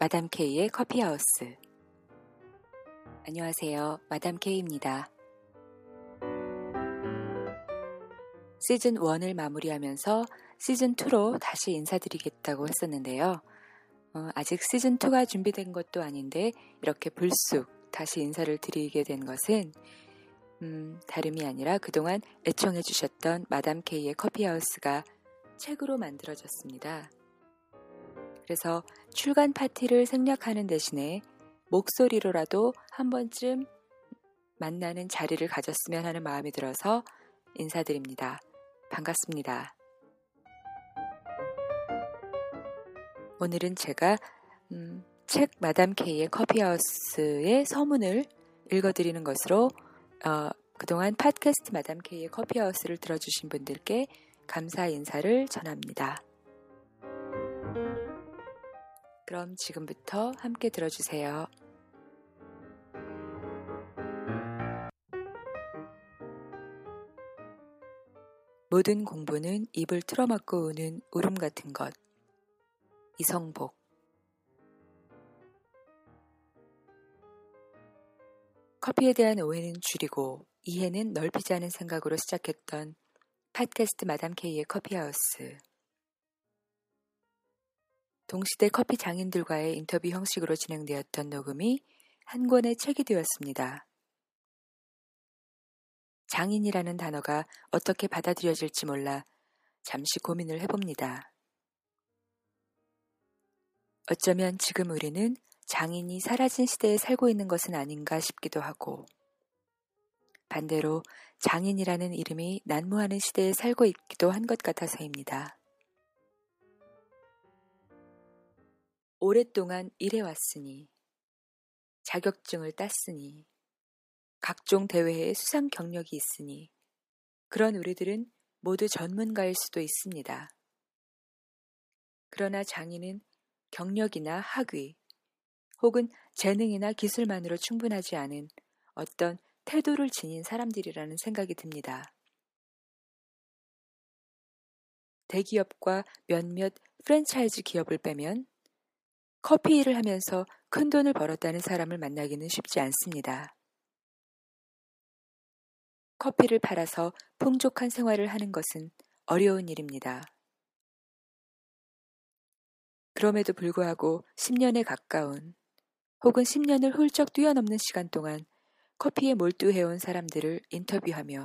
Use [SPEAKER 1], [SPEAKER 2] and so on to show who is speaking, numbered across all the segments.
[SPEAKER 1] 마담 K의 커피하우스. 안녕하세요. 마담 K입니다. 시즌 1을 마무리하면서 시즌 2로 다시 인사드리겠다고 했었는데요. 어, 아직 시즌 2가 준비된 것도 아닌데 이렇게 불쑥 다시 인사를 드리게 된 것은 음, 다름이 아니라 그동안 애청해 주셨던 마담 K의 커피하우스가 책으로 만들어졌습니다. 그래서 출간 파티를 생략하는 대신에 목소리로라도 한 번쯤 만나는 자리를 가졌으면 하는 마음이 들어서 인사드립니다. 반갑습니다. 오늘은 제가 음, 책 마담 K의 커피하우스의 서문을 읽어드리는 것으로 어, 그동안 팟캐스트 마담 K의 커피하우스를 들어주신 분들께 감사 인사를 전합니다. 그럼 지금부터 함께 들어주세요. 모든 공부는 입을 틀어막고 우는 울음 같은 것. 이성복. 커피에 대한 오해는 줄이고 이해는 넓히자는 생각으로 시작했던 팟캐스트 마담 K의 커피하우스. 동시대 커피 장인들과의 인터뷰 형식으로 진행되었던 녹음이 한 권의 책이 되었습니다. 장인이라는 단어가 어떻게 받아들여질지 몰라 잠시 고민을 해봅니다. 어쩌면 지금 우리는 장인이 사라진 시대에 살고 있는 것은 아닌가 싶기도 하고, 반대로 장인이라는 이름이 난무하는 시대에 살고 있기도 한 것 같아서입니다. 오랫동안 일해왔으니, 자격증을 땄으니, 각종 대회에 수상 경력이 있으니, 그런 우리들은 모두 전문가일 수도 있습니다. 그러나 장인은 경력이나 학위, 혹은 재능이나 기술만으로 충분하지 않은 어떤 태도를 지닌 사람들이라는 생각이 듭니다. 대기업과 몇몇 프랜차이즈 기업을 빼면 커피 일을 하면서 큰 돈을 벌었다는 사람을 만나기는 쉽지 않습니다. 커피를 팔아서 풍족한 생활을 하는 것은 어려운 일입니다. 그럼에도 불구하고 10년에 가까운 혹은 10년을 훌쩍 뛰어넘는 시간 동안 커피에 몰두해온 사람들을 인터뷰하며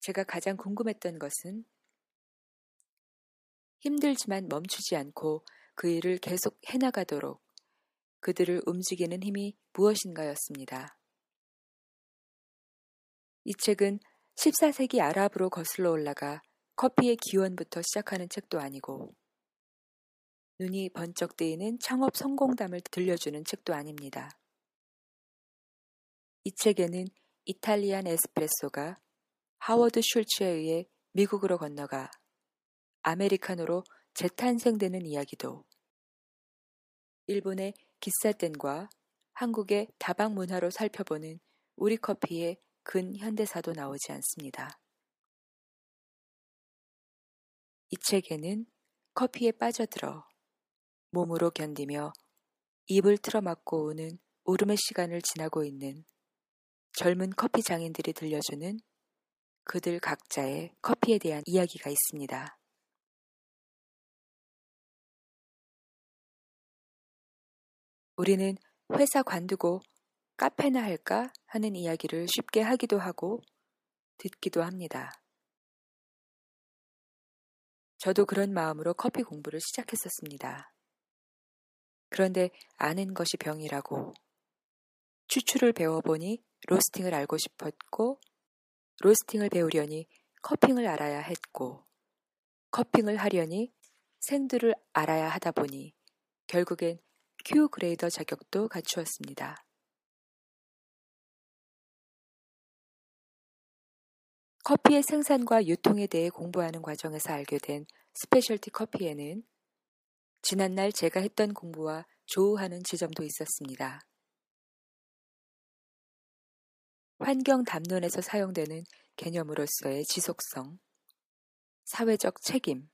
[SPEAKER 1] 제가 가장 궁금했던 것은 힘들지만 멈추지 않고 그 일을 계속 해나가도록 그들을 움직이는 힘이 무엇인가였습니다. 이 책은 14세기 아랍으로 거슬러 올라가 커피의 기원부터 시작하는 책도 아니고 눈이 번쩍 뜨이는 창업 성공담을 들려주는 책도 아닙니다. 이 책에는 이탈리안 에스프레소가 하워드 슐츠에 의해 미국으로 건너가 아메리카노로 재탄생되는 이야기도 일본의 기사땐과 한국의 다방 문화로 살펴보는 우리 커피의 근현대사도 나오지 않습니다. 이 책에는 커피에 빠져들어 몸으로 견디며 입을 틀어막고 오는 울음의 시간을 지나고 있는 젊은 커피 장인들이 들려주는 그들 각자의 커피에 대한 이야기가 있습니다. 우리는 회사 관두고 카페나 할까 하는 이야기를 쉽게 하기도 하고 듣기도 합니다. 저도 그런 마음으로 커피 공부를 시작했었습니다. 그런데 아는 것이 병이라고 추출을 배워보니 로스팅을 알고 싶었고 로스팅을 배우려니 커핑을 알아야 했고 커핑을 하려니 생두를 알아야 하다 보니 결국엔 큐 그레이더 자격도 갖추었습니다. 커피의 생산과 유통에 대해 공부하는 과정에서 알게 된 specialty 커피에는 지난날 제가 했던 공부와 조우하는 지점도 있었습니다. 환경 담론에서 사용되는 개념으로서의 지속성, 사회적 책임,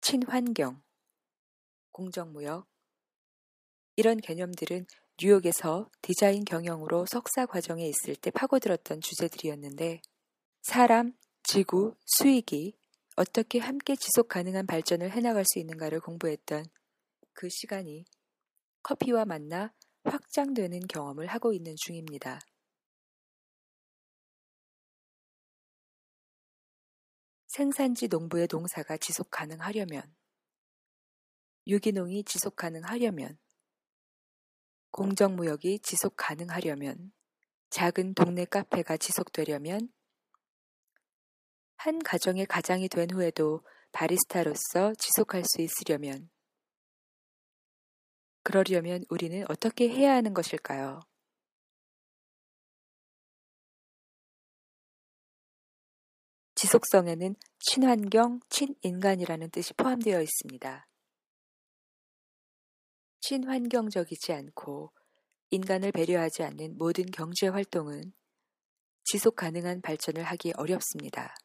[SPEAKER 1] 친환경, 공정무역, 이런 개념들은 뉴욕에서 디자인 경영으로 석사 과정에 있을 때 파고들었던 주제들이었는데 사람, 지구, 수익이 어떻게 함께 지속 가능한 발전을 해나갈 수 있는가를 공부했던 그 시간이 커피와 만나 확장되는 경험을 하고 있는 중입니다. 생산지 농부의 농사가 지속 가능하려면, 유기농이 지속 가능하려면, 공정무역이 지속 가능하려면, 작은 동네 카페가 지속되려면, 한 가정의 가장이 된 후에도 바리스타로서 지속할 수 있으려면, 그러려면 우리는 어떻게 해야 하는 것일까요? 지속성에는 친환경, 친인간이라는 뜻이 포함되어 있습니다. 친환경적이지 않고 인간을 배려하지 않는 모든 경제 활동은 지속 가능한 발전을 하기 어렵습니다.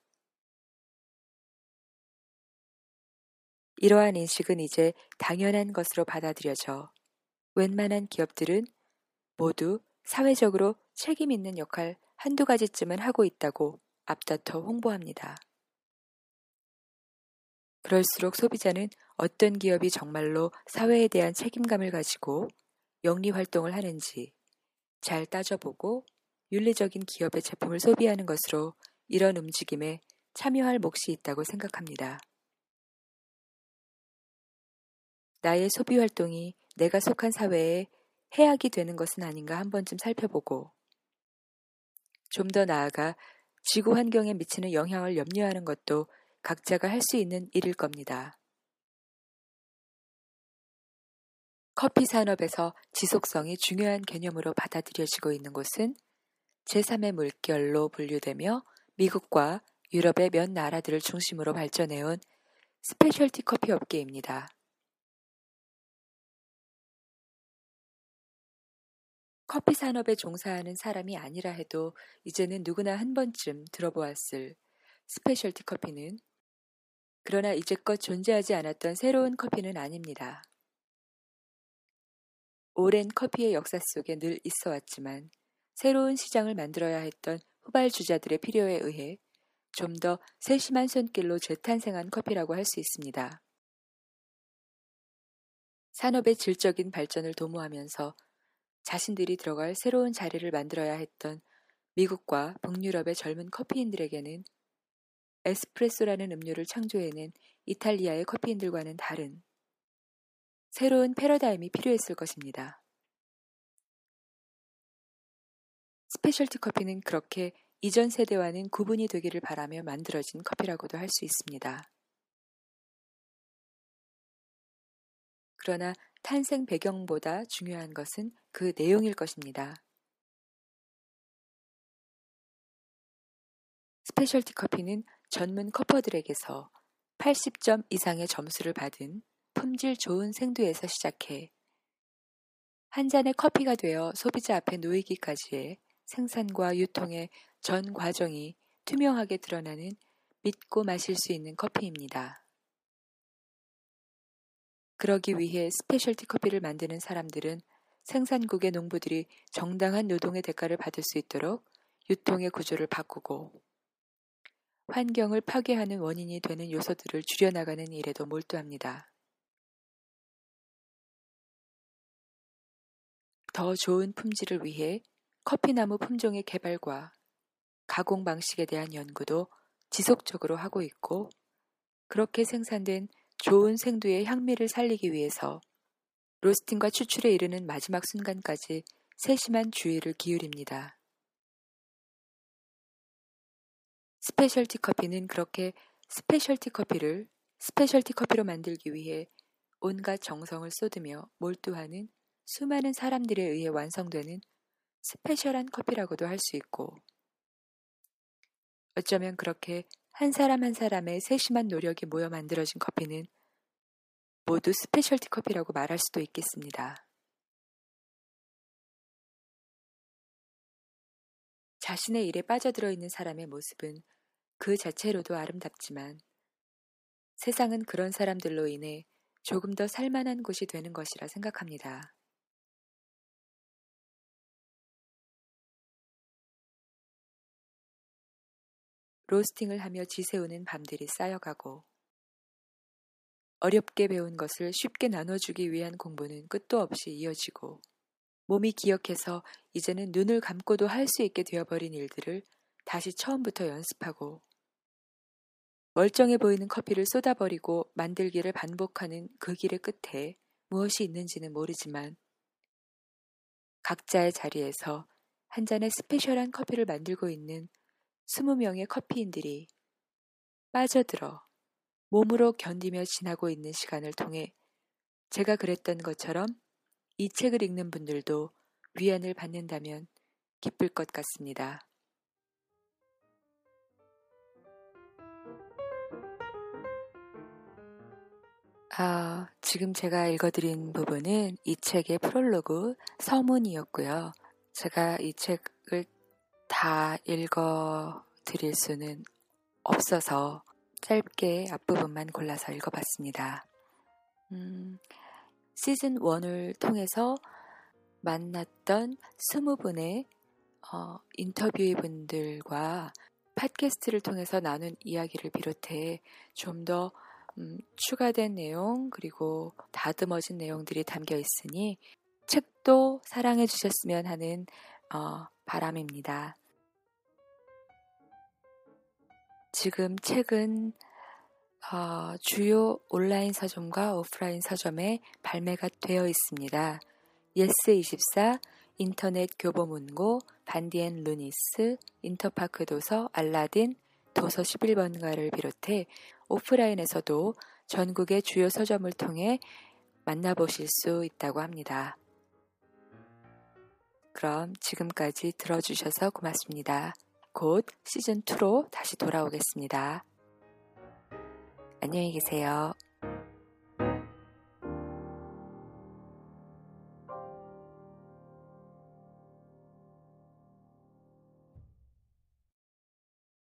[SPEAKER 1] 이러한 인식은 이제 당연한 것으로 받아들여져 웬만한 기업들은 모두 사회적으로 책임 있는 역할 한두 가지쯤은 하고 있다고 앞다퉈 홍보합니다. 그럴수록 소비자는 어떤 기업이 정말로 사회에 대한 책임감을 가지고 영리 활동을 하는지 잘 따져보고 윤리적인 기업의 제품을 소비하는 것으로 이런 움직임에 참여할 몫이 있다고 생각합니다. 나의 소비 활동이 내가 속한 사회에 해악이 되는 것은 아닌가 한 번쯤 살펴보고 좀 더 나아가 지구 환경에 미치는 영향을 염려하는 것도 각자가 할 수 있는 일일 겁니다. 커피 산업에서 지속성이 중요한 개념으로 받아들여지고 있는 곳은 제3의 물결로 분류되며 미국과 유럽의 몇 나라들을 중심으로 발전해온 specialty 커피 업계입니다. 커피 산업에 종사하는 사람이 아니라 해도 이제는 누구나 한 번쯤 들어보았을 specialty 커피는 그러나 이제껏 존재하지 않았던 새로운 커피는 아닙니다. 오랜 커피의 역사 속에 늘 있어 왔지만 새로운 시장을 만들어야 했던 후발주자들의 필요에 의해 좀 더 세심한 손길로 재탄생한 커피라고 할 수 있습니다. 산업의 질적인 발전을 도모하면서 자신들이 들어갈 새로운 자리를 만들어야 했던 미국과 북유럽의 젊은 커피인들에게는 에스프레소라는 음료를 창조해낸 이탈리아의 커피인들과는 다른 새로운 패러다임이 필요했을 것입니다. specialty 커피는 그렇게 이전 세대와는 구분이 되기를 바라며 만들어진 커피라고도 할 수 있습니다. 그러나 탄생 배경보다 중요한 것은 그 내용일 것입니다. specialty 커피는 전문 cupper들에게서 80점 이상의 점수를 받은 품질 좋은 생두에서 시작해 한 잔의 커피가 되어 소비자 앞에 놓이기까지의 생산과 유통의 전 과정이 투명하게 드러나는 믿고 마실 수 있는 커피입니다. 그러기 위해 specialty 커피를 만드는 사람들은 생산국의 농부들이 정당한 노동의 대가를 받을 수 있도록 유통의 구조를 바꾸고 환경을 파괴하는 원인이 되는 요소들을 줄여나가는 일에도 몰두합니다. 더 좋은 품질을 위해 커피나무 품종의 개발과 가공 방식에 대한 연구도 지속적으로 하고 있고 그렇게 생산된 좋은 생두의 향미를 살리기 위해서 로스팅과 추출에 이르는 마지막 순간까지 세심한 주의를 기울입니다. specialty 커피는 그렇게 specialty 커피를 specialty 커피로 만들기 위해 온갖 정성을 쏟으며 몰두하는 수많은 사람들에 의해 완성되는 special한 커피라고도 할 수 있고, 어쩌면 그렇게 한 사람 한 사람의 세심한 노력이 모여 만들어진 커피는 모두 스페셜티 커피라고 말할 수도 있겠습니다. 자신의 일에 빠져들어 있는 사람의 모습은 그 자체로도 아름답지만 세상은 그런 사람들로 인해 조금 더 살만한 곳이 되는 것이라 생각합니다. 로스팅을 하며 지새우는 밤들이 쌓여가고 어렵게 배운 것을 쉽게 나눠주기 위한 공부는 끝도 없이 이어지고 몸이 기억해서 이제는 눈을 감고도 할 수 있게 되어버린 일들을 다시 처음부터 연습하고 멀쩡해 보이는 커피를 쏟아버리고 만들기를 반복하는 그 길의 끝에 무엇이 있는지는 모르지만 각자의 자리에서 한 잔의 스페셜한 커피를 만들고 있는 20명의 커피인들이 빠져들어 몸으로 견디며 지나고 있는 시간을 통해 제가 그랬던 것처럼 이 책을 읽는 분들도 위안을 받는다면 기쁠 것 같습니다. 아, 지금 제가 읽어드린 부분은 이 책의 프롤로그 서문이었고요. 제가 이 책을 다 읽어 드릴 수는 없어서 짧게 앞부분만 골라서 읽어봤습니다. 음, 시즌 1을 통해서 만났던 20분의 어, 인터뷰 분들과 팟캐스트를 통해서 나눈 이야기를 비롯해 좀더 음, 추가된 내용 그리고 다듬어진 내용들이 담겨 있으니 책도 사랑해 주셨으면 하는 어, 바람입니다. 지금 책은 어, 주요 온라인 서점과 오프라인 서점에 발매가 되어 있습니다. 예스24, 인터넷 교보문고, 반디앤루니스, 인터파크 도서, 알라딘, 도서 11번가를 비롯해 오프라인에서도 전국의 주요 서점을 통해 만나보실 수 있다고 합니다. 그럼 지금까지 들어주셔서 고맙습니다. 곧 시즌2로 다시 돌아오겠습니다. 안녕히 계세요.